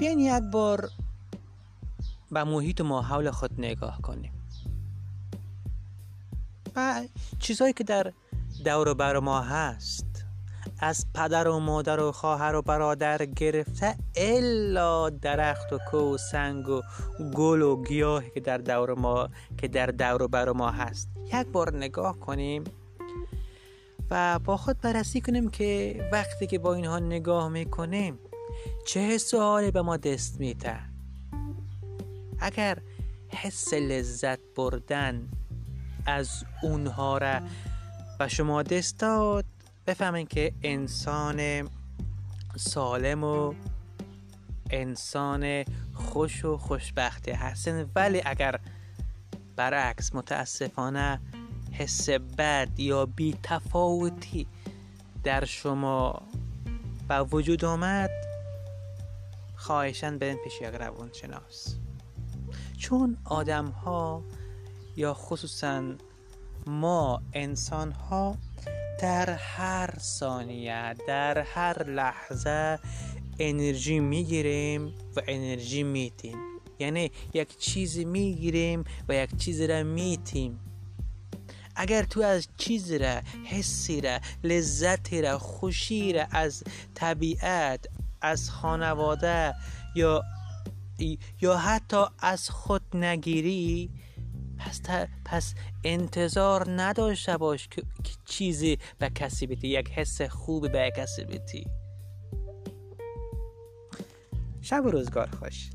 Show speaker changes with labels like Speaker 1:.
Speaker 1: بیاین یک بار به محیط ما حول خود نگاه کنیم. و چیزهایی که در دور بر ما هست از پدر و مادر و خواهر و برادر گرفته الا درخت و کو و سنگ و گل و گیاهی که در دور ما که در دور بر ما هست. یک بار نگاه کنیم و با خود بررسی کنیم که وقتی که با اینها نگاه می‌کنیم چه حس به ما دست میده؟ اگر حس لذت بردن از اونها را به شما دست داد بفهمین که انسان سالم و انسان خوش و خوشبختی هستن. ولی اگر برعکس متاسفانه حس بد یا بی تفاوتی در شما به وجود آمد خواهشن برین پیش یک روان شناس چون آدم ها یا خصوصا ما انسان ها در هر ثانیه در هر لحظه انرژی می‌گیریم و انرژی میتیم یعنی یک چیزی می‌گیریم و یک چیزی را میتیم اگر تو از چیزی را حسی را لذتی را خوشی را از طبیعت از خانواده یا یا حتی از خود نگیری پس, پس انتظار نداشته باش که چیزی به کسی بیتی یک حس خوبی به کسی بیتی شب و روزگار خوش.